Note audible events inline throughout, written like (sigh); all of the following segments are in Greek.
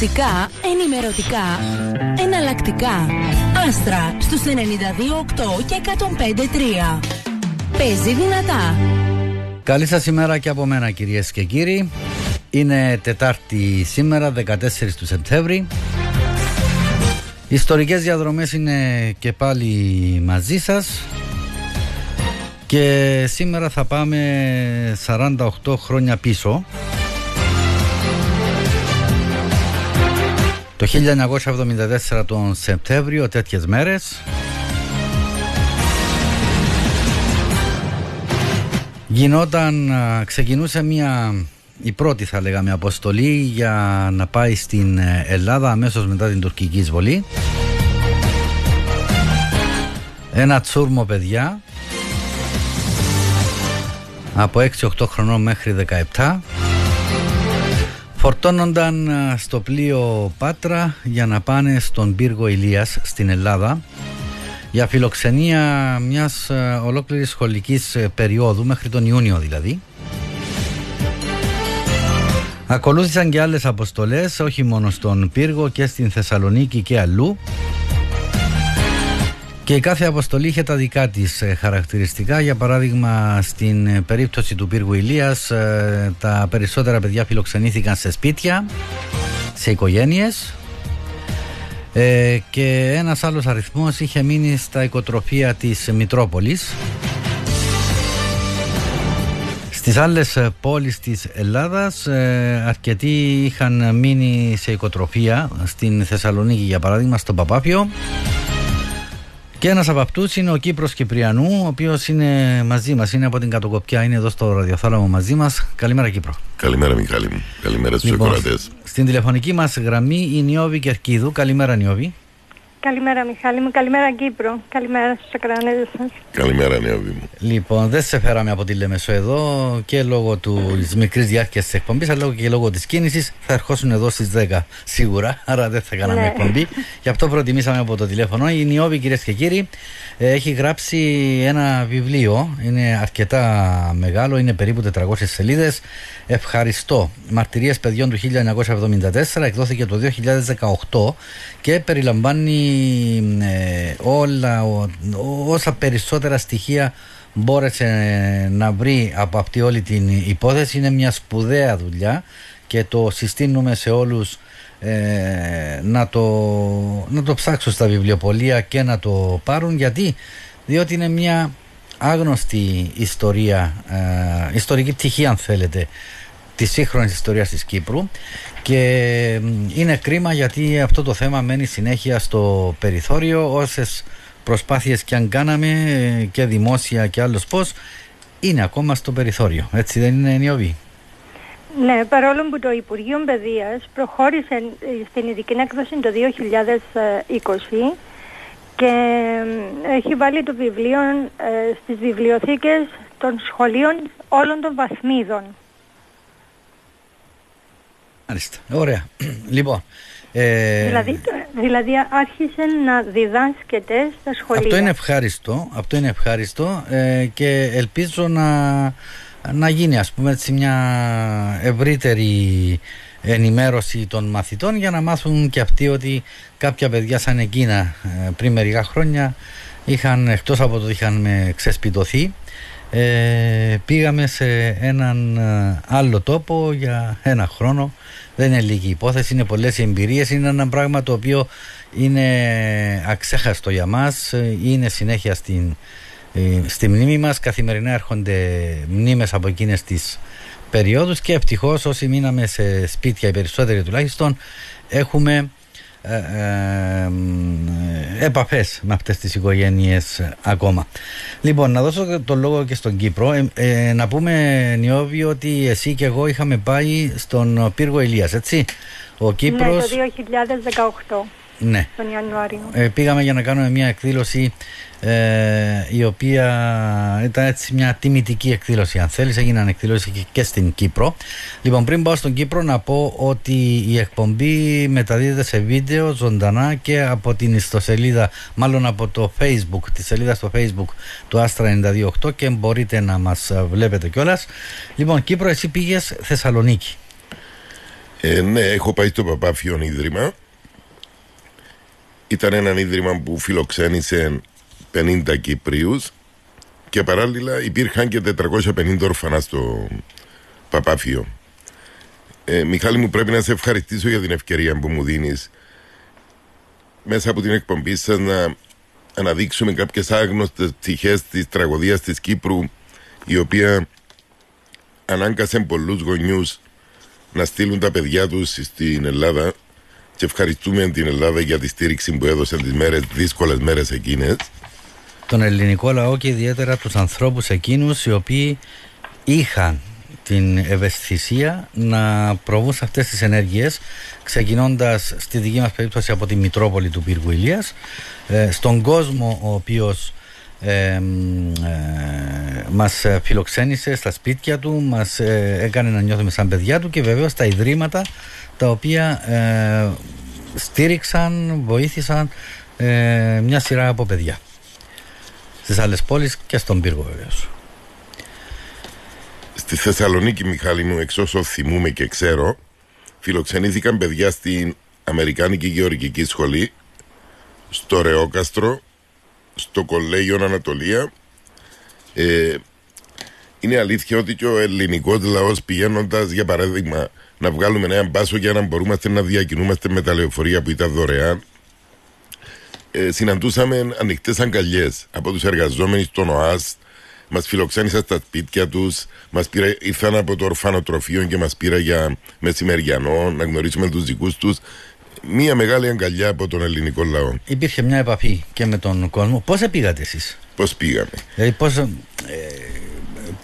Κλασικά, ενημερωτικά, εναλλακτικά. Άστρα στους 92,8 και 105,3. Παίζει δυνατά. Καλή σας ημέρα και από μένα κυρίες και κύριοι. Είναι Τετάρτη σήμερα, 14 του Σεπτέμβρη. Ιστορικές διαδρομές είναι και πάλι μαζί σας και σήμερα θα πάμε 48 χρόνια πίσω Το 1974 τον Σεπτέμβριο τέτοιες μέρες. Γινόταν, ξεκινούσε μια η πρώτη θα λέγαμε αποστολή για να πάει στην ε, Ελλάδα αμέσως μετά την τουρκική εισβολή. Ένα τσούρμο παιδιά. Από 6-8 χρονών μέχρι 17 φορτώνονταν ε, στο πλοίο Πάτρα για να πάνε στον πύργο Ηλίας στην Ελλάδα για φιλοξενία μιας ε, ολόκληρης σχολικής ε, περίοδου μέχρι τον Ιούνιο δηλαδή. Ακολούθησαν και άλλες αποστολές όχι μόνο στον Πύργο και στην Θεσσαλονίκη και αλλού και κάθε αποστολή είχε τα δικά της ε, χαρακτηριστικά. Για παράδειγμα, στην ε, περίπτωση του πύργου Ηλίας, ε, τα περισσότερα παιδιά φιλοξενήθηκαν σε σπίτια, σε οικογένειες και ένας άλλος αριθμός είχε μείνει στα οικοτροφία της Μητρόπολης. Στις άλλες πόλεις της Ελλάδας αρκετοί είχαν μείνει σε οικοτροφία στην Θεσσαλονίκη για παράδειγμα στο Παπάπιο και ένας από αυτούς είναι ο Κύπρος Κυπριανού, ο οποίος είναι μαζί μας, είναι από την Κατοκοπιά, είναι εδώ στο ραδιοθάλαμο μαζί μας. Καλημέρα, Κύπρο. Καλημέρα, Μιχάλη μου. Καλημέρα στους λοιπόν, Στην τηλεφωνική μας γραμμή η Νιώβη Κερκίδου. Καλημέρα, Νιώβη. Καλημέρα Μιχάλη μου, καλημέρα Κύπρο, καλημέρα στους ακρανέδες σας. Καλημέρα Νεόβη μου. Λοιπόν, δεν σε φέραμε από τη Λέμεσο εδώ και λόγω της μικρής διάρκειας της εκπομπής, αλλά και λόγω της κίνησης θα ερχόσουν εδώ στις 10 σίγουρα, άρα δεν θα κάναμε ναι. εκπομπή. Γι' αυτό προτιμήσαμε από το τηλέφωνο. Η Νιώβη, κυρίες και κύριοι, έχει γράψει ένα βιβλίο, είναι αρκετά μεγάλο, είναι περίπου 400 σελίδες. Ευχαριστώ. Μαρτυρίες παιδιών του 1974 εκδόθηκε το 2018 και περιλαμβάνει ε, όλα, όσα περισσότερα στοιχεία μπόρεσε να βρει από αυτή όλη την υπόθεση. Είναι μια σπουδαία δουλειά και το συστήνουμε σε όλους ε, να, το, να το ψάξουν στα βιβλιοπολία και να το πάρουν γιατί διότι είναι μια άγνωστη ιστορία, ε, ιστορική πτυχή αν θέλετε της σύγχρονης ιστορίας της Κύπρου. Και είναι κρίμα γιατί αυτό το θέμα μένει συνέχεια στο περιθώριο. Όσες προσπάθειες και αν κάναμε και δημόσια και άλλος πώς είναι ακόμα στο περιθώριο. Έτσι δεν είναι Νιώβη; Ναι, παρόλο που το Υπουργείο Παιδείας προχώρησε στην ειδική έκδοση το 2020 και έχει βάλει το βιβλίο ε, στις βιβλιοθήκες των σχολείων όλων των βαθμίδων. Μάλιστα. Ωραία. (clears throat) λοιπόν. Ε... Δηλαδή, δηλαδή άρχισε να διδάσκεται στα σχολεία. Αυτό είναι ευχάριστο, αυτό είναι ευχάριστο ε, και ελπίζω να, να γίνει ας πούμε έτσι μια ευρύτερη ενημέρωση των μαθητών για να μάθουν και αυτοί ότι κάποια παιδιά σαν εκείνα ε, πριν μερικά χρόνια είχαν εκτός από το ότι είχαν ξεσπιτωθεί ε, πήγαμε σε έναν ε, άλλο τόπο για ένα χρόνο. Δεν είναι λίγη υπόθεση, είναι πολλές εμπειρίες. Είναι ένα πράγμα το οποίο είναι αξέχαστο για μας είναι συνέχεια στην, ε, στη μνήμη μας καθημερινά έρχονται μνήμες από εκείνες τις περιόδους και ευτυχώς όσοι μείναμε σε σπίτια οι περισσότεροι τουλάχιστον έχουμε ε, ε, επαφές με αυτές τις οικογένειες ακόμα. Λοιπόν, να δώσω το λόγο και στον Κύπρο. Ε, ε, να πούμε, Νιώβη, ότι εσύ και εγώ είχαμε πάει στον πύργο Ηλίας, έτσι; Ο Κύπρος... Ναι, το 2018. Ναι. Τον Ιανουάριο. Ε, πήγαμε για να κάνουμε μια εκδήλωση ε, η οποία ήταν έτσι μια τιμητική εκδήλωση αν θέλεις έγιναν εκδήλωση και, στην Κύπρο λοιπόν πριν πάω στον Κύπρο να πω ότι η εκπομπή μεταδίδεται σε βίντεο ζωντανά και από την ιστοσελίδα μάλλον από το facebook τη σελίδα στο facebook του Άστρα 928 και μπορείτε να μας βλέπετε κιόλας. λοιπόν Κύπρο εσύ πήγες Θεσσαλονίκη Ε, ναι, έχω πάει στο Παπάφιον Ίδρυμα. Ήταν ένα ίδρυμα που φιλοξένησε 50 Κύπριους και παράλληλα υπήρχαν και 450 ορφανά στο Παπάφιο. Ε, Μιχάλη μου πρέπει να σε ευχαριστήσω για την ευκαιρία που μου δίνεις μέσα από την εκπομπή σας να αναδείξουμε κάποιες άγνωστες πτυχές της τραγωδίας της Κύπρου η οποία ανάγκασε πολλούς γονιούς να στείλουν τα παιδιά τους στην Ελλάδα και ευχαριστούμε την Ελλάδα για τη στήριξη που έδωσε τις μέρες, δύσκολες μέρες εκείνες. Τον ελληνικό λαό και ιδιαίτερα τους ανθρώπους εκείνους οι οποίοι είχαν την ευαισθησία να προβούν σε αυτές τις ενέργειες ξεκινώντας στη δική μας περίπτωση από τη Μητρόπολη του Πύργου Ηλίας ε, στον κόσμο ο οποίος ε, ε, μας φιλοξένησε στα σπίτια του μας ε, έκανε να νιώθουμε σαν παιδιά του και βεβαίως τα ιδρύματα τα οποία ε, στήριξαν, βοήθησαν μια σειρά από παιδιά. Στις άλλες πόλεις και στον πύργο βεβαίως. Στη Θεσσαλονίκη Μιχάλη μου εξ όσο θυμούμε και ξέρω φιλοξενήθηκαν παιδιά στην Αμερικάνικη Γεωργική Σχολή στο Ρεόκαστρο στο Κολέγιο Ανατολία. Ε, είναι αλήθεια ότι και ο ελληνικός λαός πηγαίνοντας, για παράδειγμα, να βγάλουμε ένα μπάσο για να μπορούμε να διακινούμαστε με τα λεωφορεία που ήταν δωρεάν, ε, συναντούσαμε ανοιχτές αγκαλιές από τους εργαζόμενου στον ΟΑΣ, μας φιλοξένησαν στα σπίτια τους, ήρθαν από το ορφανοτροφείο και μας πήρα για μεσημεριανό να γνωρίσουμε τους δικούς τους μία μεγάλη αγκαλιά από τον ελληνικό λαό. Υπήρχε μια επαφή και με τον κόσμο. Πώς πήγατε εσείς, Πώς πήγαμε; Δηλαδή, πώς ε,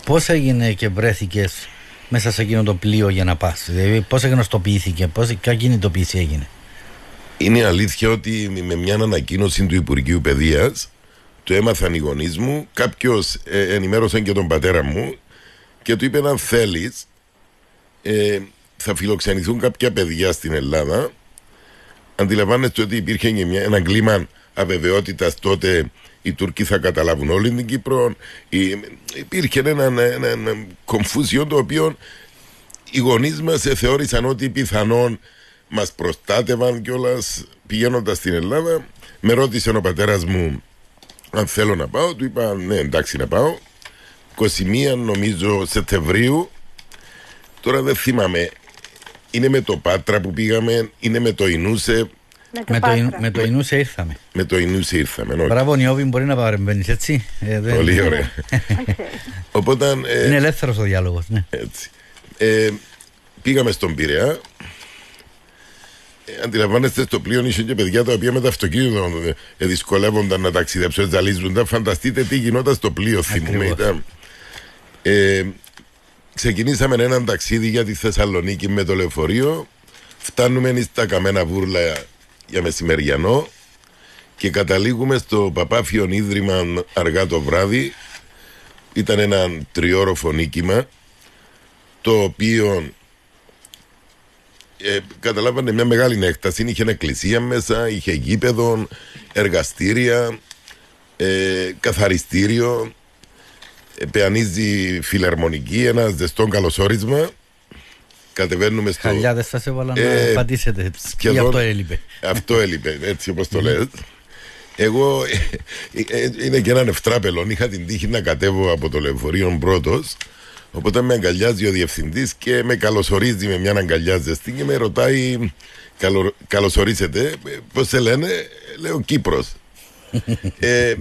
πώς έγινε και βρέθηκες μέσα σε εκείνο το πλοίο για να πας. Δηλαδή, πώς γνωστοποιήθηκε, πώς ποια κινητοποίηση έγινε. Είναι αλήθεια ότι με μια ανακοίνωση του Υπουργείου Παιδείας το έμαθαν οι γονείς μου. Κάποιος ε, ενημέρωσε και τον πατέρα μου και του είπε: Αν θέλεις, ε, θα φιλοξενηθούν κάποια παιδιά στην Ελλάδα αντιλαμβάνεστε ότι υπήρχε και μια, ένα κλίμα αβεβαιότητας τότε οι Τούρκοι θα καταλάβουν όλη την Κύπρο. Υπήρχε ένα, ένα, ένα, ένα κομφούζιο το οποίο οι γονείς μας θεώρησαν ότι πιθανόν μας προστάτευαν κιόλας πηγαίνοντας στην Ελλάδα. Με ρώτησε ο πατέρας μου αν θέλω να πάω. Του είπα ναι, εντάξει να πάω. 21 νομίζω Σεπτεμβρίου. Τώρα δεν θυμάμαι είναι με το Πάτρα που πήγαμε, είναι με το Ινούσε. Με το, με, με το Ινούσε ήρθαμε. Με το Ινούσε ήρθαμε. Okay. Μπράβο, Νιώβη, μπορεί να παρεμβαίνεις έτσι; Ε, δεν... Πολύ ωραία. Οπότε, ε, είναι ελεύθερο ο διάλογο. Ναι. Έτσι. Ε, πήγαμε στον Πειραιά. Ε, αντιλαμβάνεστε στο πλοίο είχε και παιδιά τα οποία με το αυτοκίνητο ε, δυσκολεύονταν να ταξιδέψουν, ζαλίζονταν. Φανταστείτε τι γινόταν στο πλοίο, θυμούμε. Ήταν, ε, Ξεκινήσαμε έναν ταξίδι για τη Θεσσαλονίκη με το λεωφορείο. Φτάνουμε στα καμένα βούρλα για μεσημεριανό και καταλήγουμε στο Παπάφιον Ίδρυμα αργά το βράδυ. Ήταν ένα τριώροφο νίκημα το οποίο ε, καταλάβανε μια μεγάλη έκταση. Είχε εκκλησία μέσα, είχε γήπεδο, εργαστήρια, ε, καθαριστήριο Πεανίζει φιλαρμονική, ένα ζεστό καλωσόρισμα. Κατεβαίνουμε στο. Χαλιάδες σα έβαλα ε, να απαντήσετε. Σχεδόν, αυτό έλειπε. Αυτό έλειπε, έτσι όπως το λες. Εγώ ε, ε, είναι και έναν ευτράπελον. Είχα την τύχη να κατέβω από το λεωφορείο πρώτος. Οπότε με αγκαλιάζει ο διευθυντής και με καλωσορίζει με μια αγκαλιά ζεστή και με ρωτάει. Καλο, καλωσορίσετε. Πώς σε λένε, λέω Κύπρος. ε,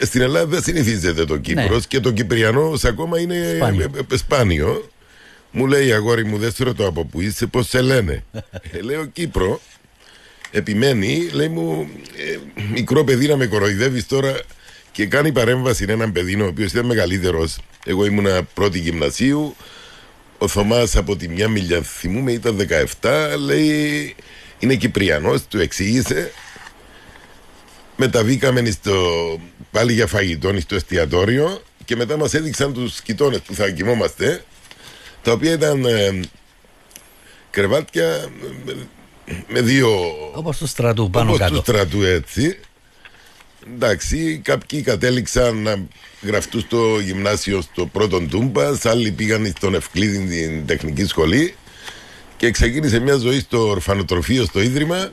στην Ελλάδα δεν συνηθίζεται το Κύπρος ναι. και το Κυπριανός ακόμα είναι σπάνιο. Ε, ε, σπάνιο. Μου λέει αγόρι μου, δεν σε ρωτώ από που είσαι, πώς σε λένε. ε, λέω Κύπρο. Επιμένει, λέει μου, ε, μικρό παιδί να με κοροϊδεύεις τώρα και κάνει παρέμβαση έναν παιδί ο οποίος ήταν μεγαλύτερος. Εγώ ήμουνα πρώτη γυμνασίου. Ο Θωμάς από τη μια μιλιά θυμούμε ήταν 17. Λέει, είναι Κυπριανός, του εξήγησε μεταβήκαμε στο, πάλι για φαγητό στο εστιατόριο και μετά μας έδειξαν τους κοιτώνες που θα κοιμόμαστε τα οποία ήταν ε, κρεβάτια με δύο όπως του στρατού πάνω όπως κάτω του στρατού έτσι εντάξει κάποιοι κατέληξαν να γραφτούν στο γυμνάσιο στο πρώτο Τούμπα άλλοι πήγαν στον Ευκλήδη την τεχνική σχολή και ξεκίνησε μια ζωή στο ορφανοτροφείο στο Ίδρυμα.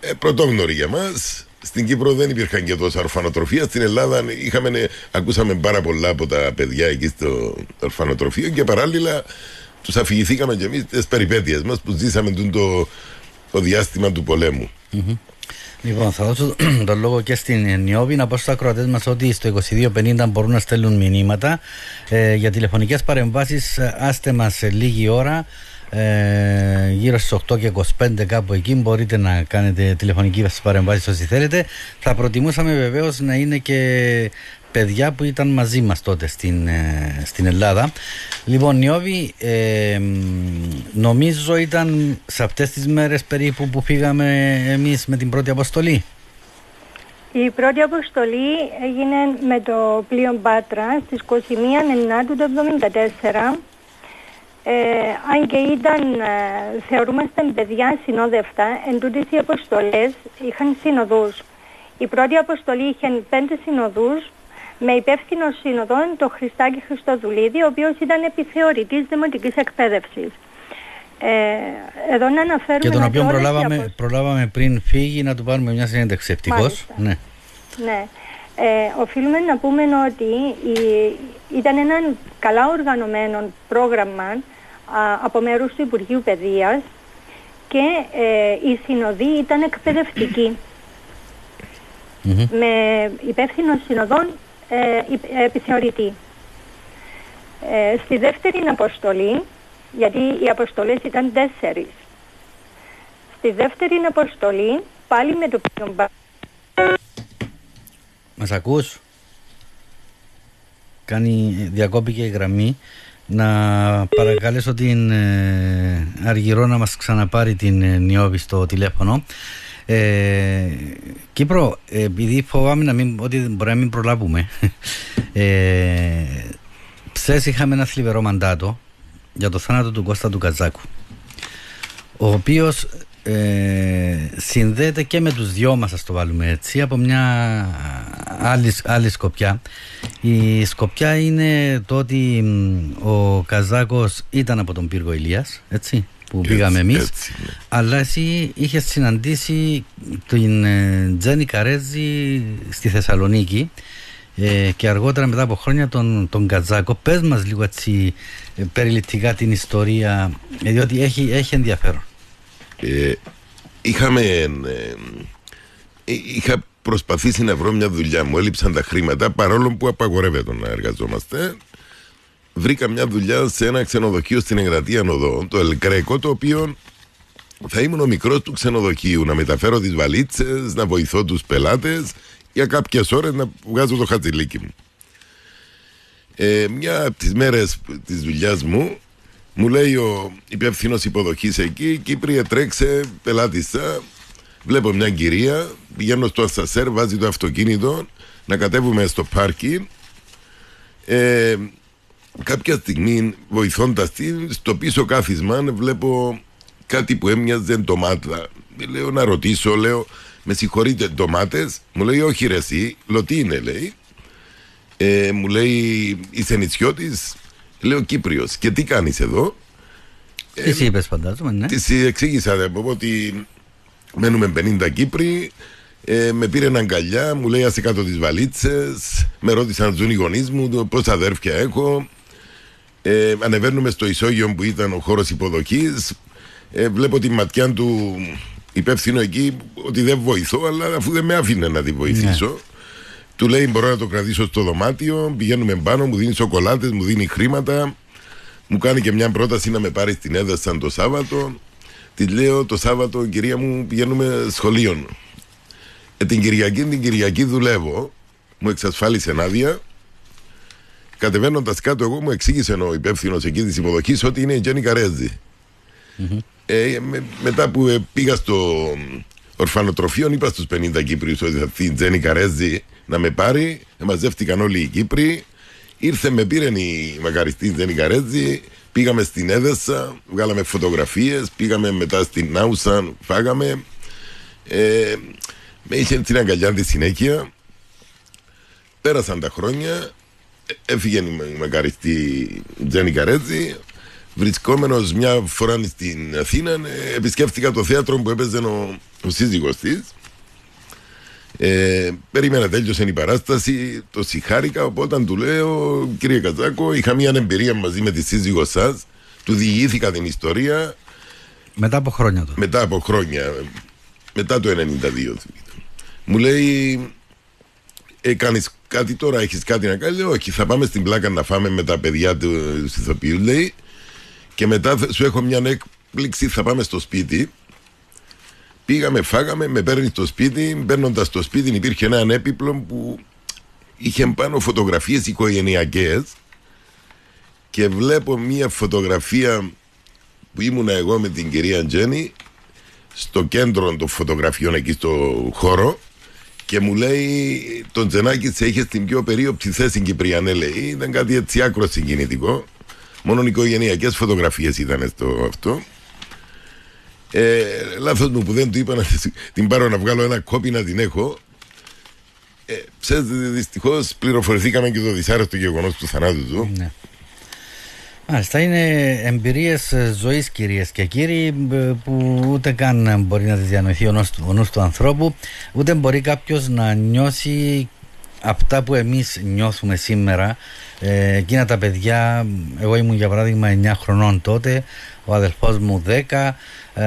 Ε, πρωτόγνωρη για μας. Στην Κύπρο δεν υπήρχαν και τόσα ορφανοτροφία. Στην Ελλάδα είχαμε, ακούσαμε πάρα πολλά από τα παιδιά εκεί στο ορφανοτροφείο και παράλληλα τους αφηγηθήκαμε κι εμείς τις περιπέτειες μας που ζήσαμε το, το διάστημα του πολέμου. Mm-hmm. Λοιπόν, θα δώσω (clears throat) τον λόγο και στην Νιώβη να πω στους ακροατές μας ότι στο 2250 μπορούν να στέλνουν μηνύματα ε, για τηλεφωνικές παρεμβάσεις. Άστε μας λίγη ώρα. Ε, γύρω στις 8 και 25 κάπου εκεί μπορείτε να κάνετε τηλεφωνική παρεμβάση όσοι θέλετε θα προτιμούσαμε βεβαίως να είναι και παιδιά που ήταν μαζί μας τότε στην, ε, στην Ελλάδα. Λοιπόν, Νιώβη, ε, νομίζω ήταν σε αυτές τις μέρες περίπου που πήγαμε εμείς με την πρώτη αποστολή. Η πρώτη αποστολή έγινε με το πλοίο Πάτρα στις 21 Ενάτου του 1974. Ε, αν και ήταν, ε, θεωρούμαστε παιδιά συνόδευτα, εν τούτης οι αποστολές είχαν συνοδούς. Η πρώτη αποστολή είχε πέντε συνοδούς με υπεύθυνο σύνοδον το Χριστάκη Χριστοδουλίδη, ο οποίος ήταν επιθεωρητής δημοτικής εκπαίδευσης. Ε, εδώ να αναφέρουμε... Και τον οποίο προλάβαμε, προλάβαμε πριν φύγει να του πάρουμε μια συνέντευξη ευτυχώς. Ναι. ναι. Ε, οφείλουμε να πούμε ότι η, ήταν ένα καλά οργανωμένο πρόγραμμα α, από μέρους του Υπουργείου Παιδείας και ε, η συνοδή ήταν με υπεύθυνο συνοδών ε, επιθεωρητή. Ε, στη δεύτερη αποστολή, γιατί οι αποστολές ήταν τέσσερις, στη δεύτερη αποστολή πάλι με το πλοίο Μας ακούς; Κάνει, διακόπηκε η γραμμή. Να παρακαλέσω την ε, Αργυρό να μας ξαναπάρει την ε, Νιώβη στο τηλέφωνο. Ε, Κύπρο, επειδή φοβάμαι να μην, ότι μπορεί να μην προλάβουμε, ε, είχαμε ένα θλιβερό μαντάτο για το θάνατο του Κώστα του Καζάκου, ο οποίος ε, συνδέεται και με τους δυο μας, ας το βάλουμε έτσι, από μια άλλη, άλλη σκοπιά. Η σκοπιά είναι το ότι ο Καζάκος ήταν από τον πύργο Ηλίας, έτσι, που πήγαμε εμείς. Ναι. Αλλά εσύ είχες συναντήσει την ε, Τζένι Καρέζη στη Θεσσαλονίκη ε, και αργότερα μετά από χρόνια τον, τον Κατζάκο. Πες μας λίγο έτσι ε, περιληπτικά την ιστορία, διότι έχει, έχει ενδιαφέρον. Είχαμε... είχα προσπαθήσει να βρω μια δουλειά μου, έλειψαν τα χρήματα παρόλο που απαγορεύεται να εργαζόμαστε βρήκα μια δουλειά σε ένα ξενοδοχείο στην Εγγρατεία Νοδό, το Ελκρέκο, το οποίο θα ήμουν ο μικρός του ξενοδοχείου, να μεταφέρω τις βαλίτσες, να βοηθώ τους πελάτες για κάποιες ώρες να βγάζω το χατζηλίκι μου. Ε, μια από τις μέρες της δουλειάς μου, μου λέει ο υπεύθυνο υποδοχής εκεί, Κύπρια τρέξε, πελάτησα. Βλέπω μια κυρία, πηγαίνω στο αστασέρ, βάζει το αυτοκίνητο, να κατέβουμε στο πάρκι. Ε, κάποια στιγμή βοηθώντας τη, στο πίσω κάθισμα βλέπω κάτι που έμοιαζε ντομάτα. Λέω να ρωτήσω, λέω, με συγχωρείτε, ντομάτες; Μου λέει, Όχι, ρε, εσύ, τι είναι, λέει. Ε, μου λέει, είσαι νησιώτης; Λέω Κύπριος. Και τι κάνεις εδώ; Τι ε, είπες, φαντάζομαι, ναι. Τη εξήγησα δε, ότι μένουμε 50 Κύπροι. Ε, με πήρε αγκαλιά, μου λέει άσε κάτω τις βαλίτσες Με ρώτησαν αν ζουν οι γονείς μου, πόσα αδέρφια έχω ε, ανεβαίνουμε στο ισόγειο που ήταν ο χώρος υποδοχής. Ε, βλέπω τη ματιά του υπεύθυνο εκεί ότι δεν βοηθώ, αλλά αφού δεν με άφηνε να τη βοηθήσω. Ναι. Του λέει: Μπορώ να το κρατήσω στο δωμάτιο. Πηγαίνουμε πάνω, μου δίνει σοκολάτες, μου δίνει χρήματα. Μου κάνει και μια πρόταση να με πάρει στην έδρα το Σάββατο. Τη λέω: Το Σάββατο, κυρία μου, πηγαίνουμε σχολείο. Ε, την Κυριακή, την Κυριακή δουλεύω. Μου εξασφάλισε άδεια. Κατεβαίνοντας κάτω, εγώ μου εξήγησε ο υπεύθυνος εκεί της υποδοχής ότι είναι η Τζέννη Ε, με, μετά που ε, πήγα στο ορφανοτροφείο, είπα στους 50 Κύπριους ότι θα έρθει η Τζέννη Καρέζη να με πάρει. Μαζεύτηκαν όλοι οι Κύπροι. Ήρθε, με πήρε η μακαριστή Τζέννη Καρέζη. Πήγαμε στην Έδεσα, βγάλαμε φωτογραφίες. Πήγαμε μετά στην Νάουσα, φάγαμε. Ε, με είχε την αγκαλιά τη συνέχεια. Πέρασαν τα χρόνια έφυγε η μακαριστή Τζένι Καρέτζη. βρισκόμενος μια φορά στην Αθήνα, ε, επισκέφτηκα το θέατρο που έπαιζε ο, ο σύζυγος της. Ε, περίμενα, τέλειωσε η παράσταση, το συγχάρηκα. Οπότε του λέω, κύριε Καζάκο, είχα μια εμπειρία μαζί με τη σύζυγό σας. Του διηγήθηκα την ιστορία. Μετά από χρόνια το. Μετά από χρόνια. Μετά το 92. Μου λέει, ε, κάνεις κάτι τώρα, έχεις κάτι να κάνεις; όχι, θα πάμε στην πλάκα να φάμε με τα παιδιά του ηθοποιού, λέει. Και μετά σου έχω μια έκπληξη, θα πάμε στο σπίτι. Πήγαμε, φάγαμε, με παίρνει στο σπίτι. Μπαίνοντας στο σπίτι, υπήρχε ένα έπιπλο που είχε πάνω φωτογραφίες οικογενειακές. Και βλέπω μια φωτογραφία που ήμουνα εγώ με την κυρία Τζέννη στο κέντρο των φωτογραφιών εκεί στο χώρο και μου λέει τον Τζενάκη σε είχες στην πιο περίοπτη θέση Κυπριανέ λέει ήταν κάτι έτσι άκρο συγκινητικό μόνο οικογενειακές φωτογραφίες ήταν στο αυτό ε, λάθος μου που δεν του είπα να την πάρω να βγάλω ένα κόπι να την έχω ε, δυστυχώς πληροφορηθήκαμε και το δυσάρεστο γεγονός του θανάτου του ναι. Μάλιστα, είναι εμπειρίες ζωής, κυρίες και κύριοι, που ούτε καν μπορεί να τις διανοηθεί ο νους του ανθρώπου, ούτε μπορεί κάποιος να νιώσει αυτά που εμείς νιώθουμε σήμερα ε, εκείνα τα παιδιά εγώ ήμουν για παράδειγμα 9 χρονών τότε ο αδελφός μου 10 ε,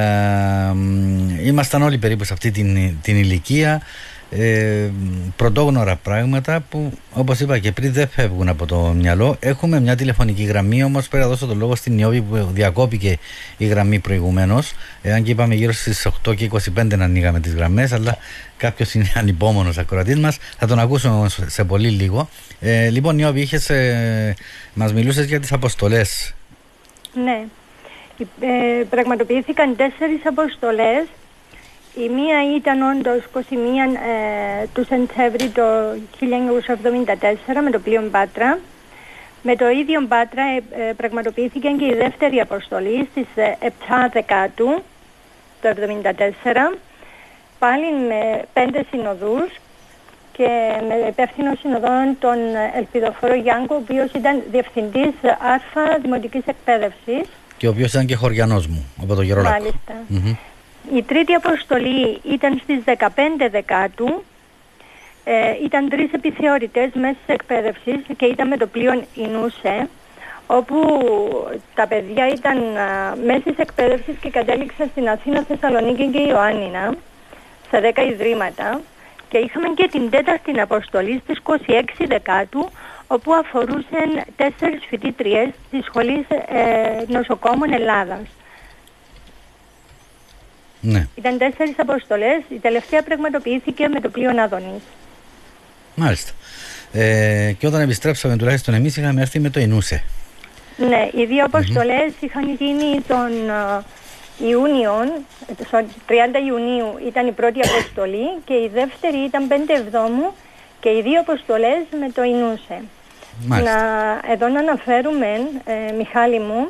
ήμασταν όλοι περίπου σε αυτή την, την ηλικία ε, πρωτόγνωρα πράγματα που όπως είπα και πριν δεν φεύγουν από το μυαλό. Έχουμε μια τηλεφωνική γραμμή όμως πρέπει να δώσω το λόγο στην Νιώβη που διακόπηκε η γραμμή προηγουμένως. Εάν και είπαμε γύρω στις 8 και 25 να ανοίγαμε τις γραμμές αλλά κάποιος είναι ανυπόμονος ακροατής μας. Θα τον ακούσουμε όμως σε πολύ λίγο. Ε, λοιπόν Νιώβη είχες, ε, μας μιλούσες για τις αποστολές. Ναι. Ε, πραγματοποιήθηκαν τέσσερις αποστολές η μία ήταν όντως 21 ε, του Σεντσέβρη το 1974 με το πλοίο Μπάτρα. Με το ίδιο Μπάτρα ε, ε, πραγματοποιήθηκε και η δεύτερη αποστολή στις 7 Δεκάτου το 1974 πάλι με πέντε συνοδούς και με υπεύθυνο συνοδόν τον Ελπιδοφόρο Γιάνκο, ο οποίος ήταν διευθυντής ΑΡΦΑ Δημοτικής Εκπαίδευσης. Και ο οποίος ήταν και χωριανός μου, από το Γερολάκο. Μάλιστα. Η τρίτη αποστολή ήταν στις 15 Δεκάτου. Ε, ήταν τρεις επιθεωρητές μέσα της εκπαίδευσης και ήταν με το πλοίο Ινούσε όπου τα παιδιά ήταν μέσα της εκπαίδευσης και κατέληξαν στην Αθήνα, Θεσσαλονίκη και Ιωάννηνα σε 10 ιδρύματα και είχαμε και την τέταρτη αποστολή στις 26 Δεκάτου όπου αφορούσαν τέσσερις φοιτήτριες της Σχολής ε, Νοσοκόμων Ελλάδας. Ναι. Ήταν τέσσερις αποστολές. Η τελευταία πραγματοποιήθηκε με το πλοίο Άδωνη. Μάλιστα. Ε, και όταν επιστρέψαμε, τουλάχιστον εμείς είχαμε έρθει με το Ινούσε. Ναι, οι δύο είχαν γίνει τον uh, Ιούνιο, το 30 Ιουνίου ήταν η πρώτη αποστολή και η δεύτερη ήταν 5 Εβδόμου και οι δύο αποστολές με το Ινούσε. Να, εδώ να αναφέρουμε, ε, Μιχάλη μου,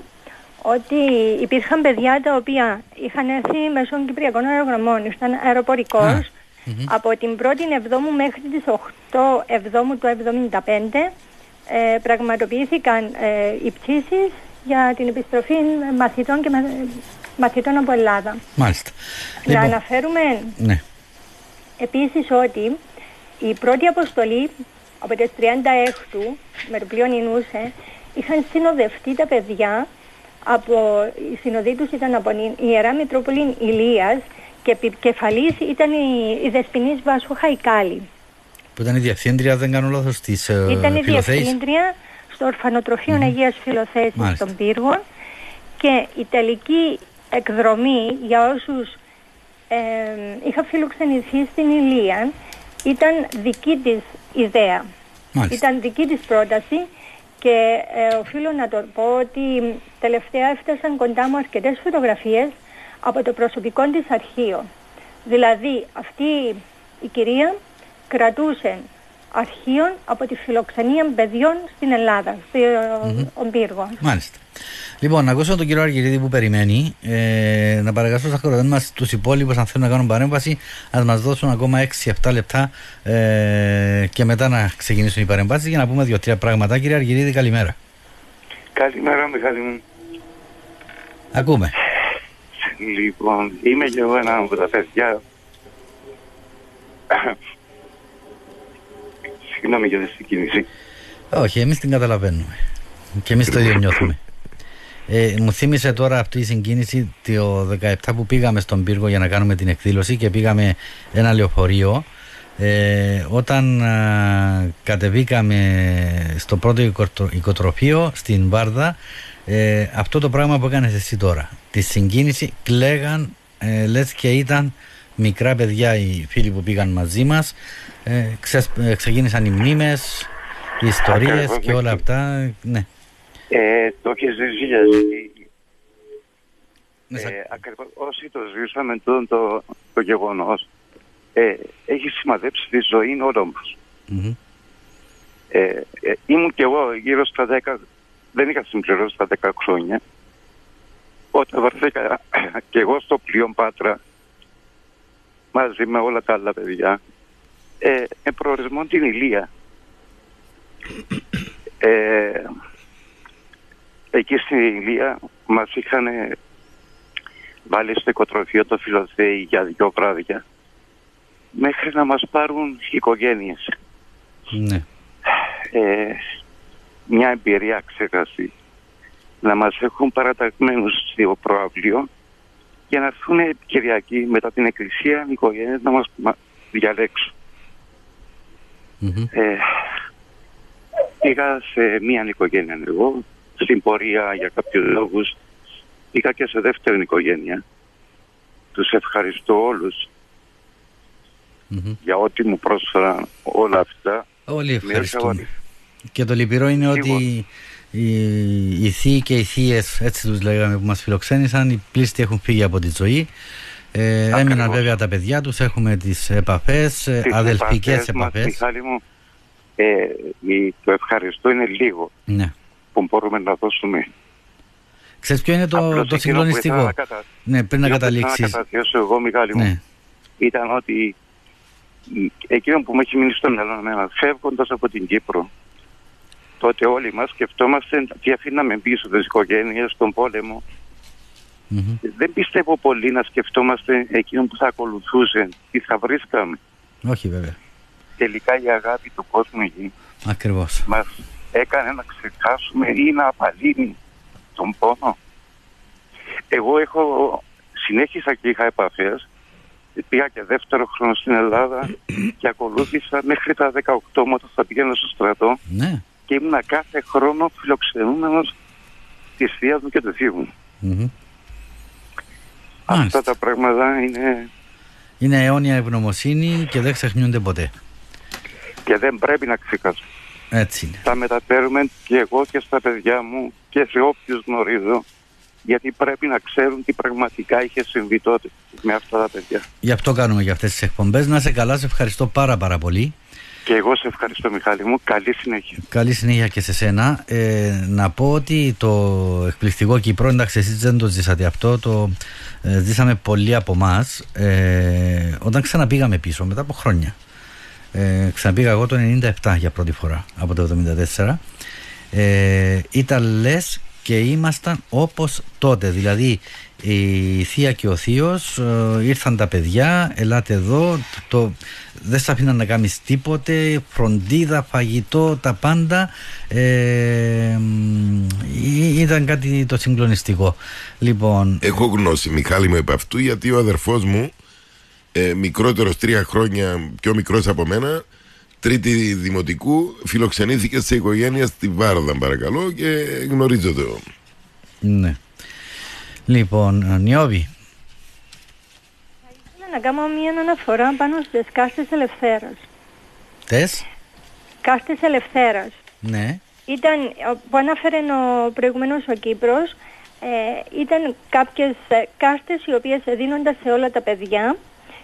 ότι υπήρχαν παιδιά τα οποία είχαν έρθει μέσω Κυπριακών αερογραμμών, ήταν αεροπορικός, από την 1η Εβδόμου μέχρι τις 8 Εβδόμου του 1975 ε, πραγματοποιήθηκαν ε, οι πτήσεις για την επιστροφή μαθητών και μαθητών από Ελλάδα. Μάλιστα. Να λοιπόν, αναφέρουμε ναι. επίσης ότι η πρώτη αποστολή από τις 36 με το πλοίο Ινούσε είχαν συνοδευτεί τα παιδιά από, η συνοδή τους ήταν από την Ιερά Μητρόπολη Ηλίας και επικεφαλής ήταν η, η Δεσποινής Βάσου Χαϊκάλη. Που ήταν η διευθύντρια, δεν κάνω λάθος, της ε, Ήταν η διευθύντρια στο ορφανοτροφείο mm. Αγίας Φιλοθέσης των Πύργων και η τελική εκδρομή για όσους ε, είχα φιλοξενηθεί στην Ηλία ήταν δική της ιδέα. Ήταν δική της πρόταση και ε, οφείλω να το πω ότι τελευταία έφτασαν κοντά μου αρκετές φωτογραφίες από το προσωπικό της αρχείο. Δηλαδή αυτή η κυρία κρατούσε αρχείων από τη φιλοξενία παιδιών στην Ελλάδα, στον πύργο. Μάλιστα. Λοιπόν, να ακούσουμε τον κύριο Αργυρίδη που περιμένει. Ε, να παρακαλώ στα χωριά μας τους υπόλοιπους, αν θέλουν να κάνουν παρέμβαση, να μας δώσουν ακόμα 6-7 λεπτά ε, και μετά να ξεκινήσουν οι παρεμβάσεις για να πούμε δύο-τρία πράγματα. Κύριε Αργυρίδη, καλημέρα. Καλημέρα, Μιχάλη μου. Ακούμε. Λοιπόν, είμαι και εγώ ένα από τα παιδιά. Συγγνώμη για τη συγκίνηση. Όχι, εμείς την καταλαβαίνουμε. Και εμείς το ίδιο νιώθουμε. Ε, μου θύμισε τώρα αυτή η συγκίνηση το 17 που πήγαμε στον πύργο για να κάνουμε την εκδήλωση και πήγαμε ένα λεωφορείο ε, όταν α, κατεβήκαμε στο πρώτο οικοτρο- οικοτροφείο στην Βάρδα ε, αυτό το πράγμα που έκανες εσύ τώρα τη συγκίνηση κλαίγαν ε, λες και ήταν μικρά παιδιά οι φίλοι που πήγαν μαζί μας ε, ξεσ- ε, ξεκίνησαν οι μνήμες οι ιστορίες Ακριβώς, και ναι. όλα αυτά ναι Ε, το έχεις ζήσει για εσύ. Ναι, σα- Ε, ακριβώς όσοι το ζήσαμε το, το, το γεγονός ε, έχεις σημαδέψει τη ζωή όλων μας. Μμμ. Ε, ε, ήμουν κι εγώ γύρω στα 10, δεν είχα συμπληρώσει τα 10 χρόνια. Όταν βρεθήκα κι εγώ στο πλοίο Πάτρα μαζί με όλα τα άλλα παιδιά ε, με προορισμό την Ηλία. Ε, εκεί στην Ηλία μας είχαν βάλει στο οικοτροφείο το Φιλοθέη για δύο βράδια μέχρι να μας πάρουν οικογένειες ναι. ε, μια εμπειρία ξέχαση να μας έχουν παραταγμένους στο προαυλίο για να έρθουν Κυριακή μετά την εκκλησία οι οικογένειες να μας μα- διαλέξουν. Μμμ. Ε, πήγα σε μία οικογένεια εγώ, στην πορεία για κάποιους λόγους πήγα και σε δεύτερη οικογένεια. Τους ευχαριστώ όλους Μμμ. για ό,τι μου πρόσφεραν όλα αυτά. Όλοι Με ευχαριστούμε. ήρθε Και το λυπηρό είναι Σίγουρα. ότι οι, οι θείοι και οι θείες, έτσι τους λέγαμε που μας φιλοξένησαν, οι πλήστοι έχουν φύγει από τη ζωή. Ε, Ακριβώς. έμειναν βέβαια τα παιδιά τους, έχουμε τις επαφές, ε, Τις αδελφικές επαφές μας, επαφές. Μιχάλη μου, ε, η- το ευχαριστώ είναι λίγο Ναι. που μπορούμε να δώσουμε. Ξέρεις ποιο είναι το, Απλώς το εκείνο που συγκλονιστικό; ήθελα να κατα- Ναι, πριν να εκείνο που ήθελα καταλήξεις. Να καταθέσω εγώ, Μιχάλη μου, Ναι. ήταν ότι η- εκείνο που μου έχει μείνει στο μυαλό εμένα, φεύγοντας από την Κύπρο, τότε όλοι μας σκεφτόμαστε τι αφήναμε πίσω τις οικογένειες, τον πόλεμο. Μμμ. Δεν πιστεύω πολύ να σκεφτόμαστε εκείνο που θα ακολουθούσε, τι θα βρίσκαμε. Όχι βέβαια. Τελικά η αγάπη του κόσμου εκεί Ακριβώς. μας έκανε να ξεχάσουμε ή να απαλύνει τον πόνο. Εγώ έχω, συνέχισα και είχα επαφές, πήγα και δεύτερο χρόνο στην Ελλάδα και ακολούθησα μέχρι τα 18 μου όταν θα πήγαινα στο στρατό Ναι. Και ήμουνα κάθε χρόνο φιλοξενούμενος της θείας μου και του θείου μου. Μμμ. Αυτά Μάλιστα. τα πράγματα είναι Είναι αιώνια ευγνωμοσύνη και δεν ξεχνιούνται ποτέ. και δεν πρέπει να ξεχάσουμε. Έτσι είναι. Τα μεταφέρουμε και εγώ και στα παιδιά μου και σε όποιους γνωρίζω γιατί πρέπει να ξέρουν τι πραγματικά είχε συμβεί τότε με αυτά τα παιδιά. Γι' αυτό κάνουμε για αυτές τις εκπομπές. Να σε καλά, σε ευχαριστώ πάρα πάρα πολύ. Και εγώ σε ευχαριστώ Μιχάλη μου. Καλή συνέχεια. Καλή συνέχεια και σε σένα. Ε, να πω ότι το εκπληκτικό Κύπρο, εντάξει, εσείς δεν το ζήσατε αυτό, το ε, ζήσαμε πολλοί από εμάς όταν ξαναπήγαμε πίσω, μετά από χρόνια. Ε, ξαναπήγα εγώ το 97 για πρώτη φορά, από το 74. Ε, ήταν λες και ήμασταν όπως τότε. Δηλαδή η θεία και ο θείος ε, ήρθαν τα παιδιά, ελάτε εδώ, το, δεν σ' αφήναν να κάνεις τίποτε, φροντίδα, φαγητό, τα πάντα. Ε, μ, ή- ήταν κάτι το συγκλονιστικό. Λοιπόν, Έχω γνώση, Μιχάλη μου, επ' αυτού, γιατί ο αδερφός μου, ε, μικρότερος τρία χρόνια, πιο μικρός από μένα, τρίτη δημοτικού, φιλοξενήθηκε σε οικογένεια στη Βάρδα, παρακαλώ, και γνωρίζω το. ναι. Λοιπόν, Νιώβη, Ήθελα να κάνω μια αναφορά πάνω στις κάστες ελευθέρας. τες, Κάστες ελευθέρας. ναι, Ήταν, που αναφέρε ο προηγούμενος ο Κύπρος, ε, ήταν κάποιες ε, κάστες οι οποίες δίνονταν σε όλα τα παιδιά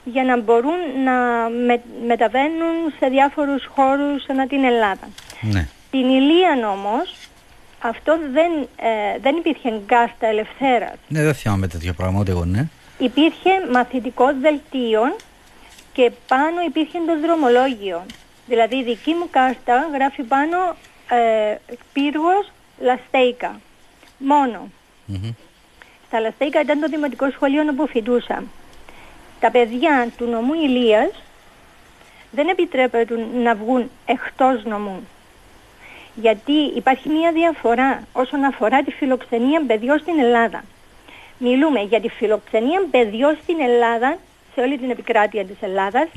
για να μπορούν να με, μεταβαίνουν σε διάφορους χώρους ανά την Ελλάδα. ναι. Την Ηλίαν όμως, αυτό δεν, ε, δεν υπήρχε κάστα ελευθέρας. Ναι, δεν θυμάμαι τέτοιο πράγμα, ούτε εγώ, ναι. Υπήρχε μαθητικός δελτίο και πάνω υπήρχε το δρομολόγιο. Δηλαδή η δική μου κάστα γράφει πάνω ε, πύργος Λαστέικα. Μόνο. Μμμ. στα Λαστέικα ήταν το δημοτικό σχολείο όπου φοιτούσα. Τα παιδιά του νομού Ηλίας δεν επιτρέπεται να βγουν εκτός νομού. Γιατί υπάρχει μια διαφορά όσον αφορά τη φιλοξενία παιδιών στην Ελλάδα. Μιλούμε για τη φιλοξενία παιδιών στην Ελλάδα, σε όλη την επικράτεια της ελλαδας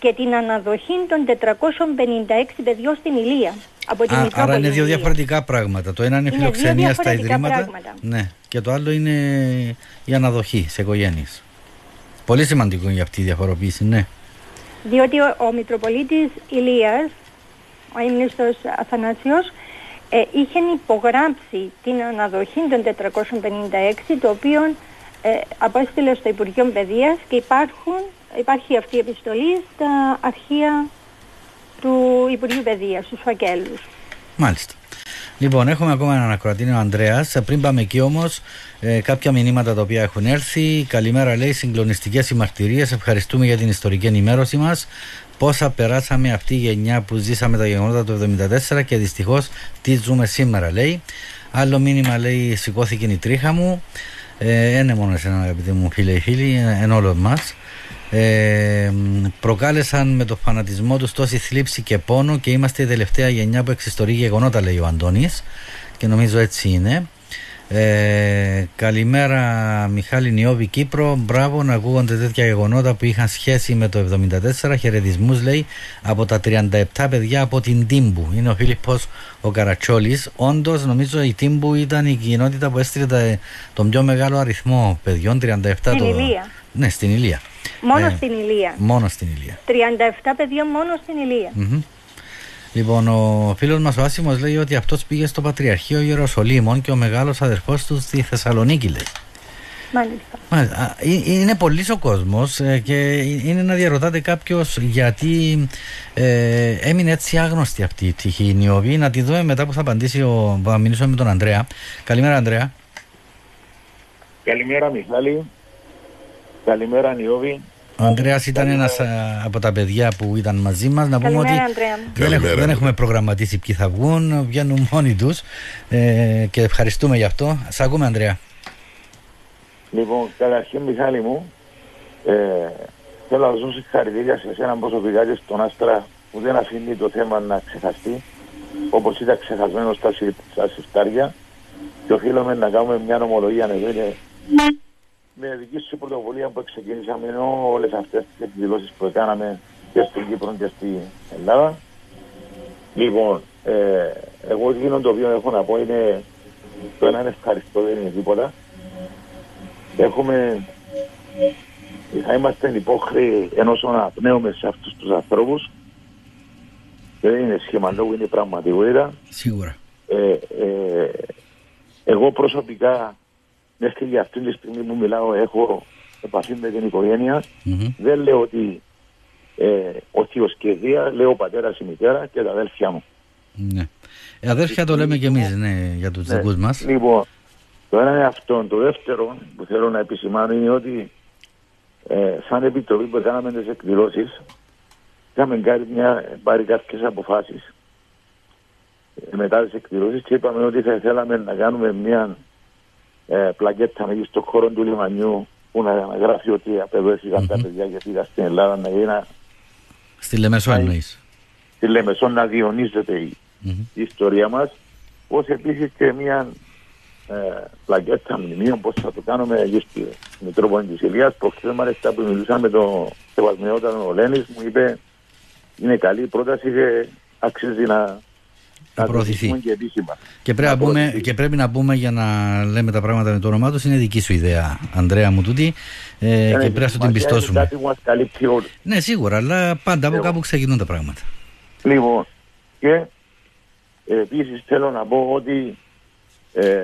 και την αναδοχή των 456 παιδιών στην Ηλία. Από την Α, άρα είναι δύο διαφορετικά πράγματα. Το ένα είναι, Είναι φιλοξενία δύο στα διαφορετικά ιδρύματα. πράγματα. Ναι. Και το άλλο είναι η αναδοχή σε οικογένειες. Πολύ σημαντικό για αυτή η διαφοροποίηση, ναι. Διότι ο, ο Μητροπολίτης Ηλίας, ο ύμνηστος Αθανάσιος, ε, είχε υπογράψει την αναδοχή των 456, το οποίο ε, απόστειλε στο Υπουργείο Παιδείας και υπάρχουν, υπάρχει αυτή η επιστολή στα αρχεία του Υπουργείου Παιδείας, στους φακέλους. Μάλιστα. Λοιπόν, έχουμε ακόμα έναν ακροατή, είναι ο Ανδρέας. Πριν πάμε εκεί όμως, ε, κάποια μηνύματα τα οποία έχουν έρθει. Καλημέρα, λέει, συγκλονιστικές οι μαρτυρίε. Ευχαριστούμε για την ιστορική ενημέρωση μας. Πόσα περάσαμε αυτή η γενιά που ζήσαμε τα γεγονότα του 1974 και δυστυχώς τι ζούμε σήμερα, λέει. Άλλο μήνυμα λέει: Σηκώθηκε η τρίχα μου. Ε, είναι μόνο εσένα, αγαπητοί μου φίλε ή φίλοι, εν όλων μας. Ε, μ, προκάλεσαν με το φανατισμό τους τόση θλίψη και πόνο και είμαστε η τελευταία γενιά που εξιστορεί γεγονότα, λέει ο Αντώνης. Και νομίζω έτσι είναι. Ε, καλημέρα Μιχάλη Νιώβη Κύπρο. Μπράβο να ακούγονται τέτοια γεγονότα που είχαν σχέση με το 74 Χαιρετισμούς λέει από τα 37 παιδιά από την Τύμπου. Είναι ο Φίλιππος ο Καρατσόλης. Όντως νομίζω η Τύμπου ήταν η κοινότητα που έστειλε τα- τον πιο μεγάλο αριθμό παιδιών 37 Στην το... Ηλία. Ναι στην Ηλία Μόνο Ε, στην Ηλία. Μόνο στην Ηλία 37 παιδιών μόνο στην Ηλία. Μμμ. Λοιπόν, ο φίλος μας ο Άσιμος λέει ότι αυτός πήγε στο Πατριαρχείο Ιεροσολύμων και ο μεγάλος αδερφός του στη Θεσσαλονίκη λέει. Μάλιστα. Μάλιστα. Α, ε- Είναι πολύς ο κόσμος και είναι να διαρωτάται κάποιος γιατί ε, έμεινε έτσι άγνωστη αυτή η τυχή η Νιώβη. Να τη δούμε μετά που θα απαντήσει ο, που θα μιλήσουμε με τον Ανδρέα. Καλημέρα, Ανδρέα. Καλημέρα Μιχάλη. Καλημέρα Νιώβη. Ο Ανδρέας ήταν ένας από τα παιδιά που ήταν μαζί μας. Να πούμε Καλημέρα, ότι Ανδρέα μου. δεν, έχουμε, Καλημέρα. δεν έχουμε προγραμματίσει ποιοι θα βγουν, βγαίνουν μόνοι τους ε, και ευχαριστούμε γι' αυτό. Σ' ακούμε, Ανδρέα. Λοιπόν, καταρχήν Μιχάλη μου, ε, θέλω να δώσω συγχαρητήρια σε εσένα προσωπικά και στον Άστρα που δεν αφήνει το θέμα να ξεχαστεί όπως ήταν ξεχασμένος στα, συ- στα συρτάρια και οφείλουμε να κάνουμε μια νομολογία εδώ είναι με δική σου πρωτοβουλία που ξεκινήσαμε ενώ όλες αυτές τις εκδηλώσεις που κάναμε και στην Κύπρο και στην Ελλάδα. Λοιπόν, ε, εγώ εκείνο το οποίο έχω να πω είναι το ένα είναι ευχαριστώ, δεν είναι τίποτα. Έχουμε, θα είμαστε υπόχρεοι ενός να πνέουμε σε αυτούς τους ανθρώπους. Δεν είναι σχήμα λόγου, είναι πραγματικότητα. Σίγουρα. Ε, ε, εγώ προσωπικά μέχρι για αυτή τη στιγμή που μιλάω έχω επαφή με την οικογένεια. Μμμ. Δεν λέω ότι ε, ο θείος και η Δία, λέω ο πατέρας, η μητέρα και τα αδέλφια μου. Ναι. Ε, αδέρφια το λέμε και εμείς ναι, για τους Ναι. δικούς μας. Λοιπόν, το ένα είναι αυτό. Το δεύτερο που θέλω να επισημάνω είναι ότι ε, σαν επιτροπή που κάναμε τις εκδηλώσεις είχαμε κάνει μια, πάρει κάποιες αποφάσεις ε, μετά τις εκδηλώσεις και είπαμε ότι θα θέλαμε να κάνουμε μια ε, πλακέτα μέσα στο χώρο του λιμανιού που να γράφει ότι από εδώ έφυγαν τα παιδιά και πήγα στην Ελλάδα να γίνει Στη Λεμεσό Άι. εννοείς. στη Λεμεσό να διονύζεται η, η ιστορία μας πως επίσης και μια ε, πλακέτα μνημείων πως θα το κάνουμε εκεί στη Μητρόπολη της Ηλίας προχθές μάλιστα που μιλούσαμε με τον σεβασμιότατο ο Λένης μου είπε είναι καλή η πρόταση και αξίζει να Να το προωθηθεί. ζητήσουμε και επίσημα. Και πρέπει, να Να πούμε, προωθηθεί. και πρέπει να πούμε για να λέμε τα πράγματα με το όνομά τους, είναι δική σου ιδέα, Ανδρέα μου τούτη, ε, Δεν και έχει πρέπει να σου την σημασία, είναι πιστώσουμε. Κάτι που μας καλύπτει όλους. Ναι, σίγουρα, αλλά πάντα από Εγώ. κάπου ξεκινούν τα πράγματα. Λοιπόν, και ε, επίσης θέλω να πω ότι ε,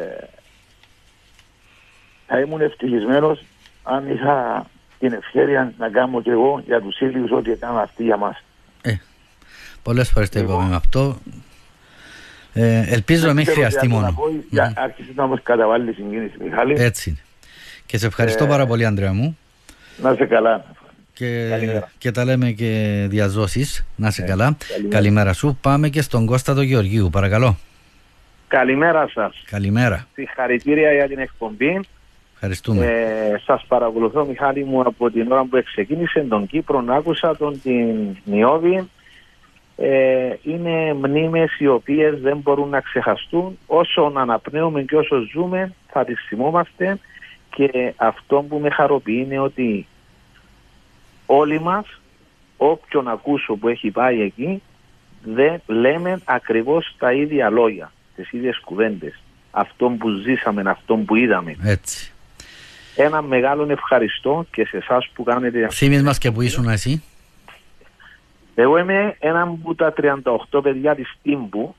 θα ήμουν ευτυχισμένος αν είχα την ευχαίρεια να κάνω και εγώ για τους ήλιους ό,τι έκανα αυτοί για μας. Ε, πολλές φορές το Λοιπόν. είπαμε με αυτό. Ε, ελπίζω να μην Ξέρω χρειαστεί τι άλλο μόνο. να πω, για- Άρχισε να μας καταβάλει συγκίνηση, Μιχάλη. Έτσι είναι. Και σε ευχαριστώ Ε, πάρα πολύ, Ανδρέα μου. Να είσαι καλά. Και, Καλημέρα. και τα λέμε και διαζώσεις. Να είσαι καλά. Ε, καλημέρα. Καλημέρα σου. Πάμε και στον Κώστα του Γεωργίου. Παρακαλώ. Καλημέρα σας. Καλημέρα. Συγχαρητήρια για την εκπομπή. Ευχαριστούμε. Ε, σας παρακολουθώ Μιχάλη μου από την ώρα που ξεκίνησε τον Κύπρο, άκουσα τον την Νιώδη. Ε, είναι μνήμες οι οποίες δεν μπορούν να ξεχαστούν. Όσο αναπνέουμε και όσο ζούμε θα τις θυμόμαστε και αυτό που με χαροποιεί είναι ότι όλοι μας, όποιον ακούσω που έχει πάει εκεί, δεν λέμε ακριβώς τα ίδια λόγια, τις ίδιες κουβέντες. Αυτό που ζήσαμε, αυτό που είδαμε. Έτσι. Ένα μεγάλο ευχαριστώ και σε εσάς που κάνετε... Θύμεις μας και που ήσουν εσύ. Εγώ είμαι ένα από τα 38 παιδιά της Τύμπου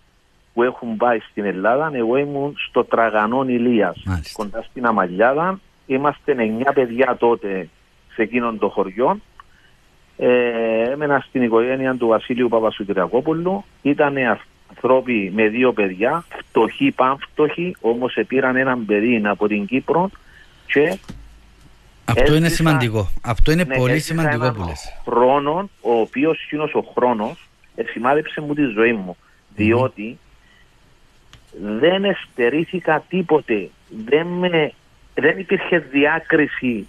που έχουν πάει στην Ελλάδα. Εγώ ήμουν στο Τραγανόν Ηλίας, κοντά στην Αμαλιάδα. Είμαστε 9 παιδιά τότε σε εκείνον το χωριό. Ε, έμενα στην οικογένεια του Βασίλειου Παπασουκυριακόπουλου. Ήταν ανθρώποι με δύο παιδιά, φτωχοί, πανφτωχοί, όμως πήραν έναν παιδί από την Κύπρο και αυτό είναι σημαντικό. Αυτό είναι ναι, πολύ σημαντικό που λες. χρόνο, ο οποίος είναι ο χρόνος, εσημάδεψε μου τη ζωή μου. Διότι δεν εστερήθηκα τίποτε. Δεν, με, δεν υπήρχε διάκριση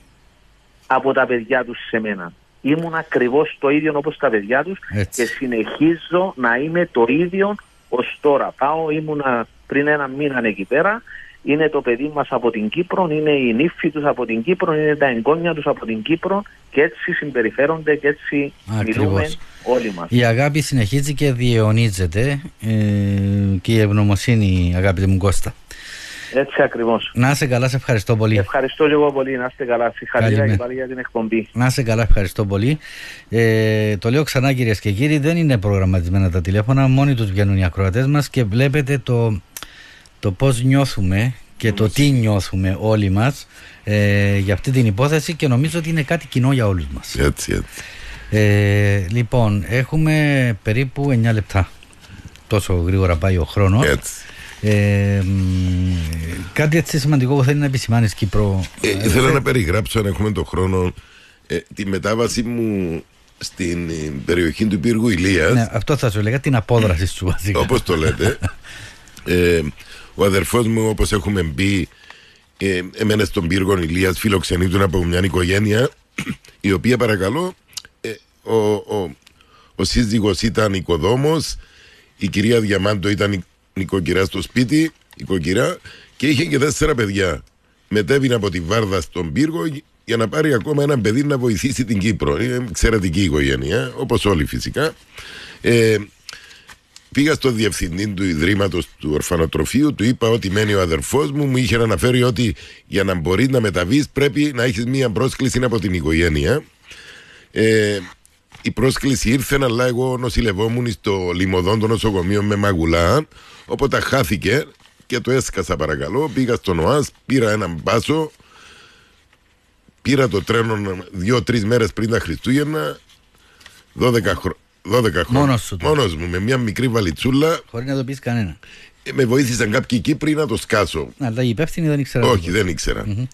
από τα παιδιά τους σε μένα. Ήμουν ακριβώς το ίδιο όπως τα παιδιά τους και συνεχίζω να είμαι το ίδιο ως τώρα. Πάω, ήμουνα πριν ένα μήνα εκεί πέρα είναι το παιδί μας από την Κύπρο, είναι η νύφη τους από την Κύπρο, είναι τα εγγόνια τους από την Κύπρο και έτσι συμπεριφέρονται και έτσι Ακριβώς. μιλούμε όλοι μας. Η αγάπη συνεχίζει και διαιωνίζεται ε, και η ευγνωμοσύνη αγάπη μου Κώστα. Έτσι ακριβώς. Να είσαι καλά, σε ευχαριστώ πολύ. Ευχαριστώ λίγο πολύ, να είστε καλά. Συγχαρητήρια και πάλι για την εκπομπή. Να είστε καλά, ευχαριστώ πολύ. Ε, το λέω ξανά κυρίες και κύριοι, δεν είναι προγραμματισμένα τα τηλέφωνα, μόνοι τους βγαίνουν οι ακροατές μας και βλέπετε το το πώς νιώθουμε και το τι νιώθουμε όλοι μας ε, για αυτή την υπόθεση και νομίζω ότι είναι κάτι κοινό για όλους μας. Έτσι, έτσι. Ε, λοιπόν, έχουμε περίπου 9 λεπτά. Τόσο γρήγορα πάει ο χρόνος. Έτσι. Ε, κάτι έτσι σημαντικό που θέλει να επισημάνεις Κύπρο. Ε, ήθελα να περιγράψω, αν έχουμε τον χρόνο, ε, τη μετάβαση μου στην περιοχή του πύργου Ηλίας. Ναι, αυτό θα σου έλεγα, την απόδραση σου βασικά. Όπως το λέτε. (laughs) ε, ο αδερφός μου, όπως έχουμε μπει, ε, έμενε στον πύργο Ηλίας, φιλοξενήτων από μια οικογένεια, η οποία παρακαλώ, ε, ο, ο, ο σύζυγος ήταν οικοδόμος, η κυρία Διαμάντο ήταν νοικοκυρά στο σπίτι, οικοκυρά, και είχε και τέσσερα παιδιά. Μετέβηνε από τη Βάρδα στον πύργο για να πάρει ακόμα ένα παιδί να βοηθήσει την Κύπρο. Είναι εξαιρετική οικογένεια, όπως όλοι φυσικά. Ε, Πήγα στο διευθυντή του Ιδρύματος του Ορφανοτροφείου, του είπα ότι μένει ο αδερφός μου, μου είχε αναφέρει ότι για να μπορεί να μεταβείς πρέπει να έχεις μία πρόσκληση από την οικογένεια. Ε, η πρόσκληση ήρθε, αλλά εγώ νοσηλευόμουν στο λιμωδόν των νοσοκομείων με μαγουλά. Οπότε χάθηκε και το έσκασα παρακαλώ. Πήγα στον ΟΑΣ, πήρα έναν μπάσο. Πήρα το τρένο δύο-τρεις μέρες πριν τα Χριστούγεννα. 12 χρόνια. 12 χρόνια. Μόνος σου. Μόνος μου, με μια μικρή βαλιτσούλα. Χωρίς να το πεις κανένα. Ε, με βοήθησαν κάποιοι Κύπροι να το σκάσω. Αλλά οι υπεύθυνοι δεν ήξεραν. Όχι, δεν ήξερα. Mm-hmm.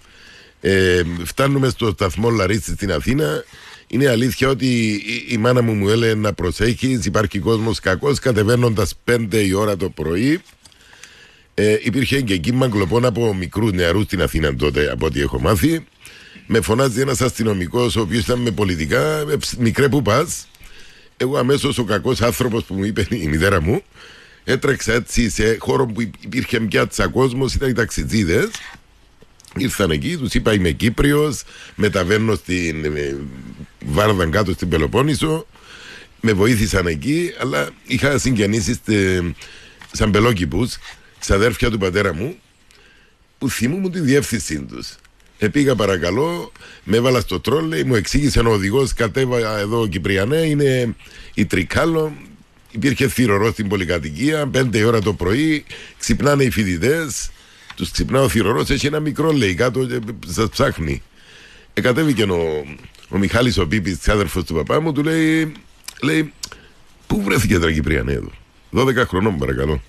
Ε, φτάνουμε στο σταθμό Λαρίτσι στην Αθήνα. Είναι αλήθεια ότι η, η μάνα μου μου έλεγε να προσέχεις. Υπάρχει κόσμος κακός. Κατεβαίνοντας 5 η ώρα το πρωί. Ε, υπήρχε και κύμα κλοπών από μικρούς νεαρούς στην Αθήνα τότε, από ό,τι έχω μάθει. Με φωνάζει ένας αστυνομικός, ο οποίος ήταν με πολιτικά, ε, μικρέ που πας. Εγώ αμέσως ο κακός άνθρωπος που μου είπε η μητέρα μου, έτρεξα έτσι σε χώρο που υπήρχε πιάτσα κόσμος, ήταν οι ταξιτζίδες. Ήρθαν εκεί, τους είπα είμαι Κύπριος, μεταβαίνω στην ε, Βάρδα κάτω στην Πελοπόννησο. Με βοήθησαν εκεί, αλλά είχα συγγενήσεις σαν πελόκυπου, ξαδέρφια του πατέρα μου, που θυμούμουν τη διεύθυνσή τους. Επήγα παρακαλώ, με έβαλα στο τρόλε, μου εξήγησε ο οδηγός, κατέβα εδώ Κυπριανέ, είναι η Τρικάλο. Υπήρχε θηρορό στην πολυκατοικία, πέντε ώρα το πρωί, ξυπνάνε οι φοιτητές, τους ξυπνά ο θηρορό, έχει ένα μικρό λέει κάτω, σας ψάχνει. Εκατέβηκε ο, ο Μιχάλης ο Πίπης, άδερφος του παπά μου, του λέει, λέει πού βρέθηκε τώρα Κυπριανέ εδώ; 12 χρονών παρακαλώ.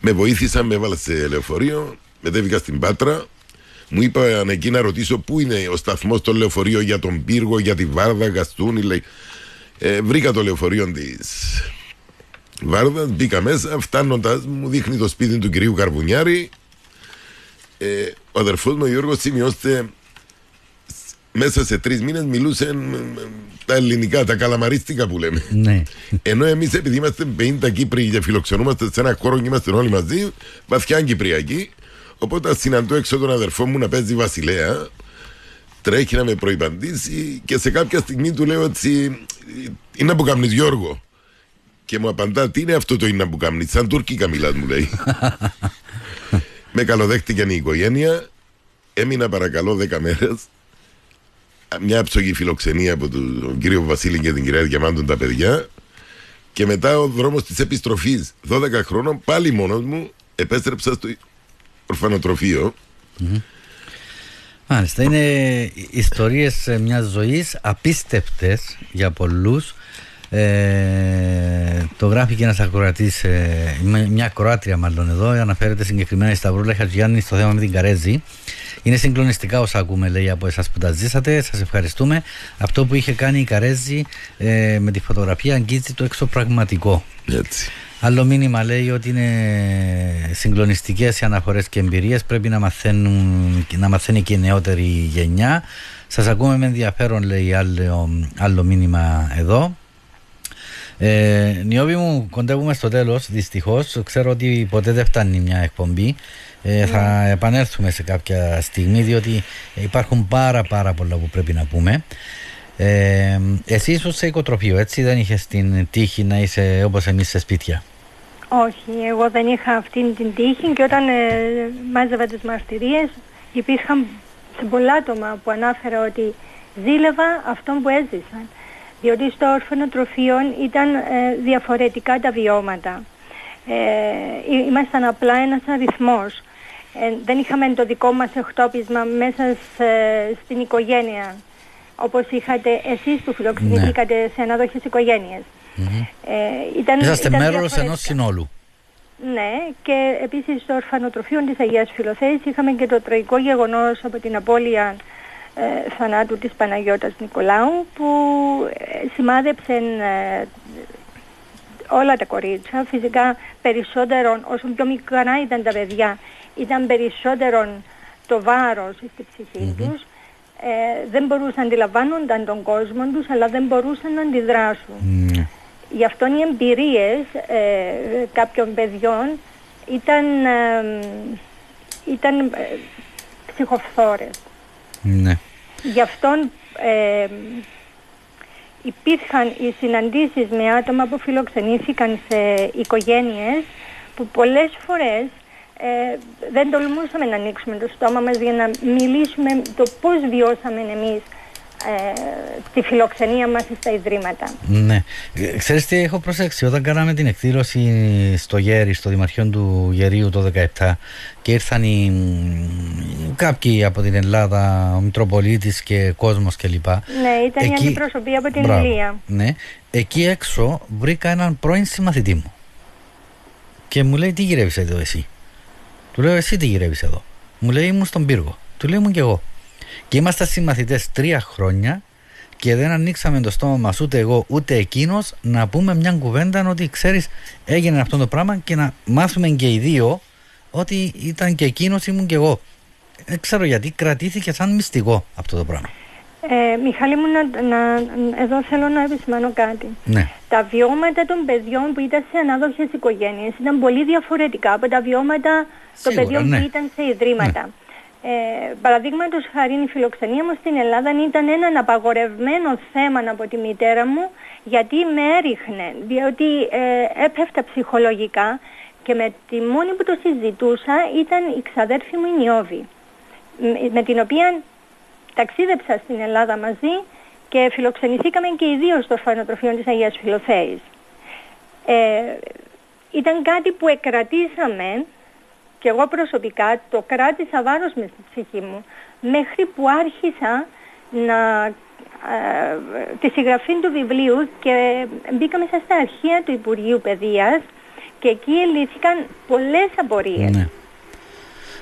με βοήθησαν, με έβαλα σε λεωφορείο, μετέβηκα στην Πάτρα, μου είπαν εκεί να ρωτήσω πού είναι ο σταθμός στο λεωφορείο για τον πύργο, για τη Βάρδα, Γαστούνη. Λέει. Ε, βρήκα το λεωφορείο της Βάρδα, μπήκα μέσα. Φτάνοντας, μου δείχνει το σπίτι του κυρίου Καρβουνιάρη. Ε, ο αδερφός μου ο Γιώργος σημειώστε μέσα σε τρεις μήνες μιλούσε ε, τα ελληνικά, τα καλαμαρίστικα που λέμε. Ναι. Ενώ εμείς επειδή είμαστε 50 Κύπροι και φιλοξενούμαστε σε ένα χώρο και είμαστε όλοι μαζί, βαθιά Κυπριακοί. Οπότε συναντώ έξω τον αδερφό μου να παίζει Βασιλέα. Τρέχει να με προϋπαντήσει και σε κάποια στιγμή του λέω έτσι είναι που κάνεις Γιώργο και μου απαντά τι είναι αυτό το είναι που κάνεις σαν τουρκικά μιλάς μου λέει. (laughs) Με καλοδέχτηκε η οικογένεια έμεινα παρακαλώ 10 μέρες. Μια ψωγή φιλοξενία από τον κύριο Βασίλη και την κυρία Διαμάντων τα παιδιά. Και μετά ο δρόμος της επιστροφής. 12 χρόνων πάλι μόνος μου επέστρεψα στο ορφανοτροφείο Μάλιστα, είναι ιστορίες μιας ζωής απίστευτες για πολλούς. Ε, το γράφει και ένας ακροατής, ε, μια ακροάτρια μάλλον εδώ, αναφέρεται συγκεκριμένα η Σταυρούλα Χατζιάννη στο θέμα με την Καρέζη. Είναι συγκλονιστικά όσα ακούμε λέει από εσάς που τα ζήσατε, σας ευχαριστούμε. Αυτό που είχε κάνει η Καρέζη ε, με τη φωτογραφία αγγίζει το εξωπραγματικό. Έτσι. Άλλο μήνυμα λέει ότι είναι συγκλονιστικές οι αναφορές και εμπειρίες. Πρέπει να, μαθαίνουν, να μαθαίνει και η νεότερη γενιά. Σας ακούμε με ενδιαφέρον, λέει άλλο, άλλο μήνυμα εδώ. Ε, Νιώβη μου, κοντεύουμε στο τέλος. Δυστυχώς, ξέρω ότι ποτέ δεν φτάνει μια εκπομπή. Ε, θα επανέλθουμε σε κάποια στιγμή, διότι υπάρχουν πάρα πάρα πολλά που πρέπει να πούμε. Ε, εσύ ήσουν σε οικοτροφείο, έτσι δεν είχες την τύχη να είσαι όπως εμείς σε σπίτια; Όχι, εγώ δεν είχα αυτήν την τύχη και όταν ε, μάζευα τις μαρτυρίες υπήρχαν σε πολλά άτομα που ανάφερα ότι ζήλευα αυτόν που έζησαν. Διότι στο ορφανοτροφείο ήταν ε, διαφορετικά τα βιώματα. Ε, ήμασταν απλά ένας αριθμός. Ε, δεν είχαμε το δικό μας εκτόπισμα μέσα στην οικογένεια όπως είχατε εσείς που φιλοξενηθήκατε ναι. σε ανάδοχες οικογένειες. Ε, ήταν, Είσαστε ήταν μέρος ενός συνόλου. Ναι, και επίσης στο ορφανοτροφείο της Αγίας Φιλοθέης είχαμε και το τραγικό γεγονός από την απώλεια ε, θανάτου της Παναγιώτας Νικολάου που ε, σημάδεψε ε, όλα τα κορίτσια. Φυσικά περισσότερο, όσο πιο μικρά ήταν τα παιδιά, ήταν περισσότερο το βάρος στη ψυχή mm τους. Ε, δεν μπορούσαν να αντιλαμβάνονταν τον κόσμο τους, αλλά δεν μπορούσαν να αντιδράσουν. Mm. Γι' αυτό οι εμπειρίες ε, κάποιων παιδιών ήταν, ήταν ε, ψυχοφθόρες. Ναι. Γι' αυτό ε, υπήρχαν οι συναντήσεις με άτομα που φιλοξενήθηκαν σε οικογένειες που πολλές φορές ε, δεν τολμούσαμε να ανοίξουμε το στόμα μας για να μιλήσουμε το πώς βιώσαμε εμείς ε, τη φιλοξενία μας στα Ιδρύματα. Ναι. Ε, ξέρεις τι έχω προσέξει, όταν κάναμε την εκδήλωση στο Γέρι, στο Δημαρχείο του Γερίου το 2017 και ήρθαν οι, κάποιοι από την Ελλάδα, ο Μητροπολίτης και κόσμος κλπ. Ναι, ήταν Εκεί... η αντιπροσωπή από την Ηλία. Ναι. Εκεί έξω βρήκα έναν πρώην συμμαθητή μου και μου λέει τι γυρεύεις εδώ εσύ; Του λέω εσύ τι γυρεύεις εδώ; Μου λέει ήμουν στον πύργο. Του λέω ήμουν και εγώ. Και είμαστε συμμαθητές τρία χρόνια και δεν ανοίξαμε το στόμα μας ούτε εγώ ούτε εκείνος να πούμε μια κουβέντα ότι ξέρεις, έγινε αυτό το πράγμα και να μάθουμε και οι δύο ότι ήταν και εκείνος ήμουν και εγώ. Δεν ξέρω γιατί κρατήθηκε σαν μυστικό αυτό το πράγμα. Ε, Μιχάλη μου, να, να, εδώ θέλω να επισημάνω κάτι. Ναι. Τα βιώματα των παιδιών που ήταν σε ανάδοχες οικογένειες ήταν πολύ διαφορετικά από τα βιώματα των παιδιών ναι. που ήταν σε ιδρύματα. Ναι. Ε, Παραδείγματος χάρη η φιλοξενία μου στην Ελλάδα ήταν ένα απαγορευμένο θέμα από τη μητέρα μου γιατί με έριχνε, διότι ε, έπεφτα ψυχολογικά και με τη μόνη που το συζητούσα ήταν η ξαδέρφη μου η Νιώβη, με την οποία ταξίδεψα στην Ελλάδα μαζί και φιλοξενηθήκαμε και οι δύο στο ορφανοτροφείο της Αγίας Φιλοθέης. Ε, ήταν κάτι που εκρατήσαμε και εγώ προσωπικά το κράτησα βάρος με στη ψυχή μου μέχρι που άρχισα να, ε, τη συγγραφή του βιβλίου και μπήκαμε στα αρχεία του Υπουργείου Παιδείας και εκεί ελύθηκαν πολλές απορίες. Ναι.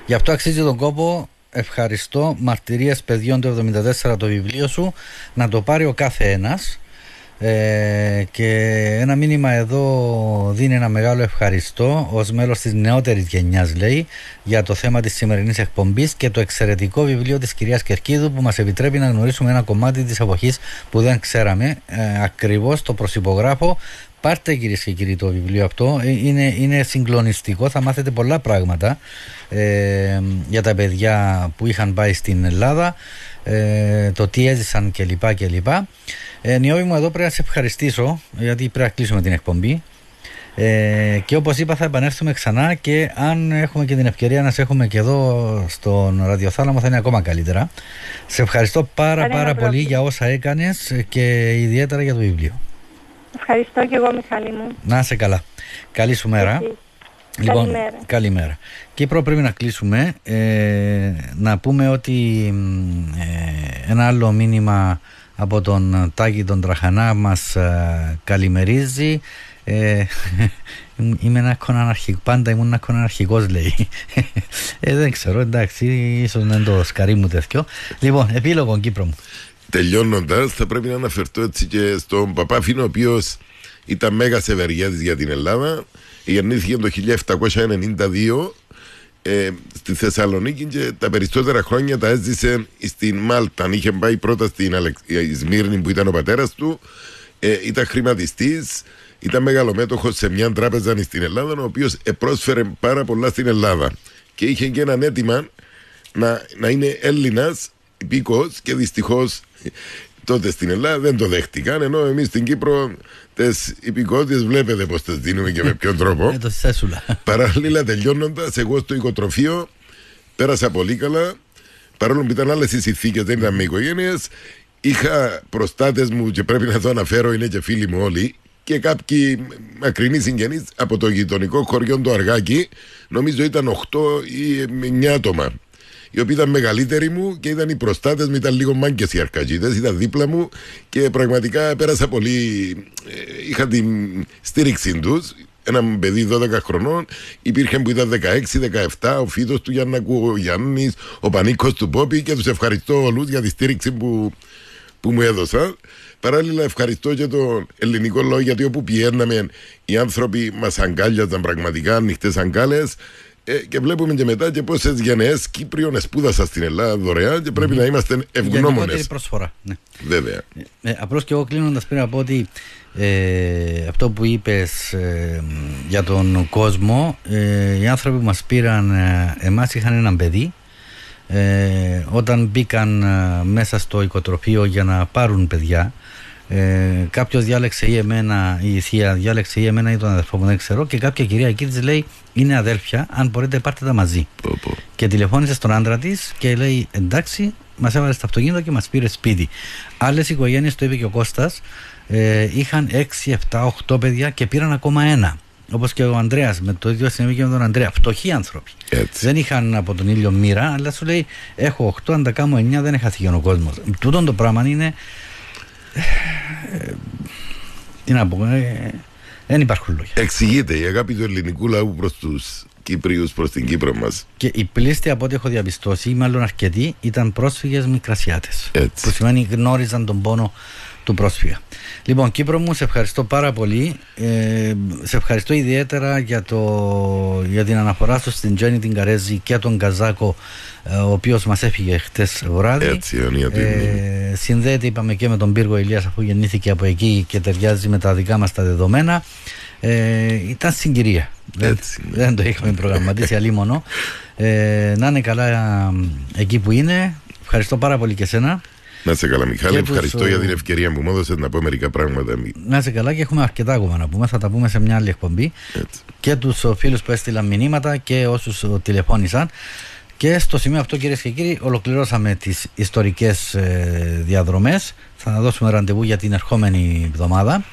Γι' αυτό αξίζει τον κόπο ευχαριστώ μαρτυρίες παιδιών του 74 το βιβλίο σου να το πάρει ο κάθε ένας Ε, και ένα μήνυμα εδώ δίνει ένα μεγάλο ευχαριστώ ως μέλος της νεότερης γενιάς λέει για το θέμα της σημερινής εκπομπής και το εξαιρετικό βιβλίο της κυρίας Κερκίδου που μας επιτρέπει να γνωρίσουμε ένα κομμάτι της εποχής που δεν ξέραμε ε, ακριβώς το προσυπογράφω Πάρτε κυρίες και κύριοι το βιβλίο αυτό. Ε, είναι, είναι συγκλονιστικό. Θα μάθετε πολλά πράγματα ε, για τα παιδιά που είχαν πάει στην Ελλάδα, ε, το τι έζησαν κλπ. κλπ. Ε, Νιώβη μου, εδώ πρέπει να σε ευχαριστήσω γιατί πρέπει να κλείσουμε την εκπομπή. Ε, και όπως είπα θα επανέλθουμε ξανά και αν έχουμε και την ευκαιρία να σε έχουμε και εδώ στον ραδιοθάλαμο θα είναι ακόμα καλύτερα. Σε ευχαριστώ πάρα πάρα πολύ για όσα έκανες και ιδιαίτερα για το βιβλίο. Ευχαριστώ και εγώ Μιχάλη μου. Να είσαι καλά. Καλή σου μέρα. Λοιπόν, καλημέρα. καλημέρα. Κύπρο πρέπει να κλείσουμε. Ε, να πούμε ότι ε, ένα άλλο μήνυμα από τον Τάκη τον Τραχανά μας ε, καλημερίζει. Ε, (laughs) είμαι ένα αρχικό, πάντα ήμουν ένα αρχικός λέει. (laughs) Ε, δεν ξέρω, εντάξει, ίσως να είναι το σκαρί μου τέτοιο. Λοιπόν, επίλογο Κύπρο μου. Τελειώνοντας, θα πρέπει να αναφερθώ έτσι και στον Παπάφινο, ο οποίος ήταν μέγας ευεργέτης για την Ελλάδα. Γεννήθηκε το 1792 ε, στη Θεσσαλονίκη και τα περισσότερα χρόνια τα έζησε στην Μάλτα. Είχε πάει πρώτα στην Αλεξ... Σμύρνη που ήταν ο πατέρας του. Ε, ήταν χρηματιστής, ήταν μεγαλομέτωχος σε μια τράπεζα στην Ελλάδα, ο οποίος πρόσφερε πάρα πολλά στην Ελλάδα. Και είχε και έναν αίτημα να, να είναι Έλληνας υπήκο και δυστυχώς τότε στην Ελλάδα δεν το δέχτηκαν. Ενώ εμείς στην Κύπρο τι υπηκότητες βλέπετε πώς τι δίνουμε και με ποιον τρόπο. (laughs) Ε, Παράλληλα, τελειώνοντας, εγώ στο οικοτροφείο πέρασα πολύ καλά. Παρόλο που ήταν άλλες οι συνθήκες, δεν ήταν με οικογένειες. Είχα προστάτες μου και πρέπει να το αναφέρω, είναι και φίλοι μου όλοι. Και κάποιοι μακρινοί συγγενείς από το γειτονικό χωριό του Αργάκη, νομίζω ήταν 8 ή 9 άτομα οι οποίοι ήταν μεγαλύτεροι μου και ήταν οι προστάτες μου, ήταν λίγο μάγκες οι αρκατζίδε, ήταν δίπλα μου και πραγματικά πέρασα πολύ. Ε, είχα την στήριξή τους. Ένα παιδί 12 χρονών, υπήρχε που ήταν 16-17, ο φίδο του Γιάννακου, ο Γιάννης, ο Πανίκος του Πόπη και τους ευχαριστώ όλους για τη στήριξη που, που μου έδωσαν. Παράλληλα, ευχαριστώ και τον ελληνικό λόγο γιατί όπου πηγαίναμε οι άνθρωποι μας αγκάλιαζαν πραγματικά ανοιχτέ αγκάλες. Ε, και βλέπουμε και μετά και πόσε γενναίες Κύπριων σπούδασαν στην Ελλάδα δωρεάν και πρέπει mm. να είμαστε ευγνώμονες. προσφορά. Ναι. Βέβαια. Ε, ε, Απλώς και εγώ κλείνοντας πριν από ότι ε, αυτό που είπες ε, για τον κόσμο, ε, οι άνθρωποι που μας πήραν, ε, εμάς είχαν έναν παιδί. Ε, όταν μπήκαν μέσα στο οικοτροφείο για να πάρουν παιδιά ε, Κάποιος διάλεξε ή εμένα, η θεία διάλεξε ή εμένα ή τον αδερφό μου, δεν ξέρω. Και κάποια κυρία εκεί της λέει: Είναι αδέλφια, αν μπορείτε πάρτε τα μαζί. Και τηλεφώνησε στον άντρα της και λέει: Εντάξει, μας έβαλες στο αυτοκίνητο και μας πήρες σπίτι. Άλλες οικογένειες, το είπε και ο Κώστας, ε, είχαν 6, 7, 8 παιδιά και πήραν ακόμα ένα. Όπως και ο Ανδρέας, με το ίδιο συνέβη και με τον Ανδρέα. Φτωχοί άνθρωποι. Δεν είχαν από τον ήλιο μοίρα, αλλά σου λέει: Έχω 8, αν τα κάνω 9, δεν έχει χαθεί ο κόσμος. Τούτο το πράγμα είναι τι να πω, ε, δεν υπάρχουν λόγια. Εξηγείται η αγάπη του ελληνικού λαού προς τους Κύπριους, προς την Κύπρο μας. Και οι πλήστοι από ό,τι έχω διαπιστώσει, ή μάλλον αρκετοί, ήταν πρόσφυγες μικρασιάτες. Που σημαίνει γνώριζαν τον πόνο του πρόσφυγα. Λοιπόν, Κύπρο μου, σε ευχαριστώ πάρα πολύ. Ε, σε ευχαριστώ ιδιαίτερα για, το, για την αναφορά σου στην Τζέννη την Καρέζη και τον Καζάκο, ε, ο οποίος μας έφυγε χτες βράδυ. Έτσι, ε, συνδέεται, είπαμε, και με τον Πύργο Ηλίας αφού γεννήθηκε από εκεί και ταιριάζει με τα δικά μας τα δεδομένα. Ε, ήταν συγκυρία. Δεν, δεν το είχαμε προγραμματίσει αλλήμωνο. Ε, να είναι καλά ε, εκεί που είναι. Ευχαριστώ πάρα πολύ και σένα. Να είσαι καλά, Μιχάλη. Ευχαριστώ για την ευκαιρία που μου έδωσε να πω μερικά πράγματα. Να είσαι καλά και έχουμε αρκετά ακόμα να πούμε. Θα τα πούμε σε μια άλλη εκπομπή. Έτσι. Και τους φίλους που έστειλαν μηνύματα και όσους τηλεφώνησαν. Και στο σημείο αυτό, κυρίες και κύριοι, ολοκληρώσαμε τις ιστορικές ε, διαδρομές. Θα δώσουμε ραντεβού για την ερχόμενη εβδομάδα.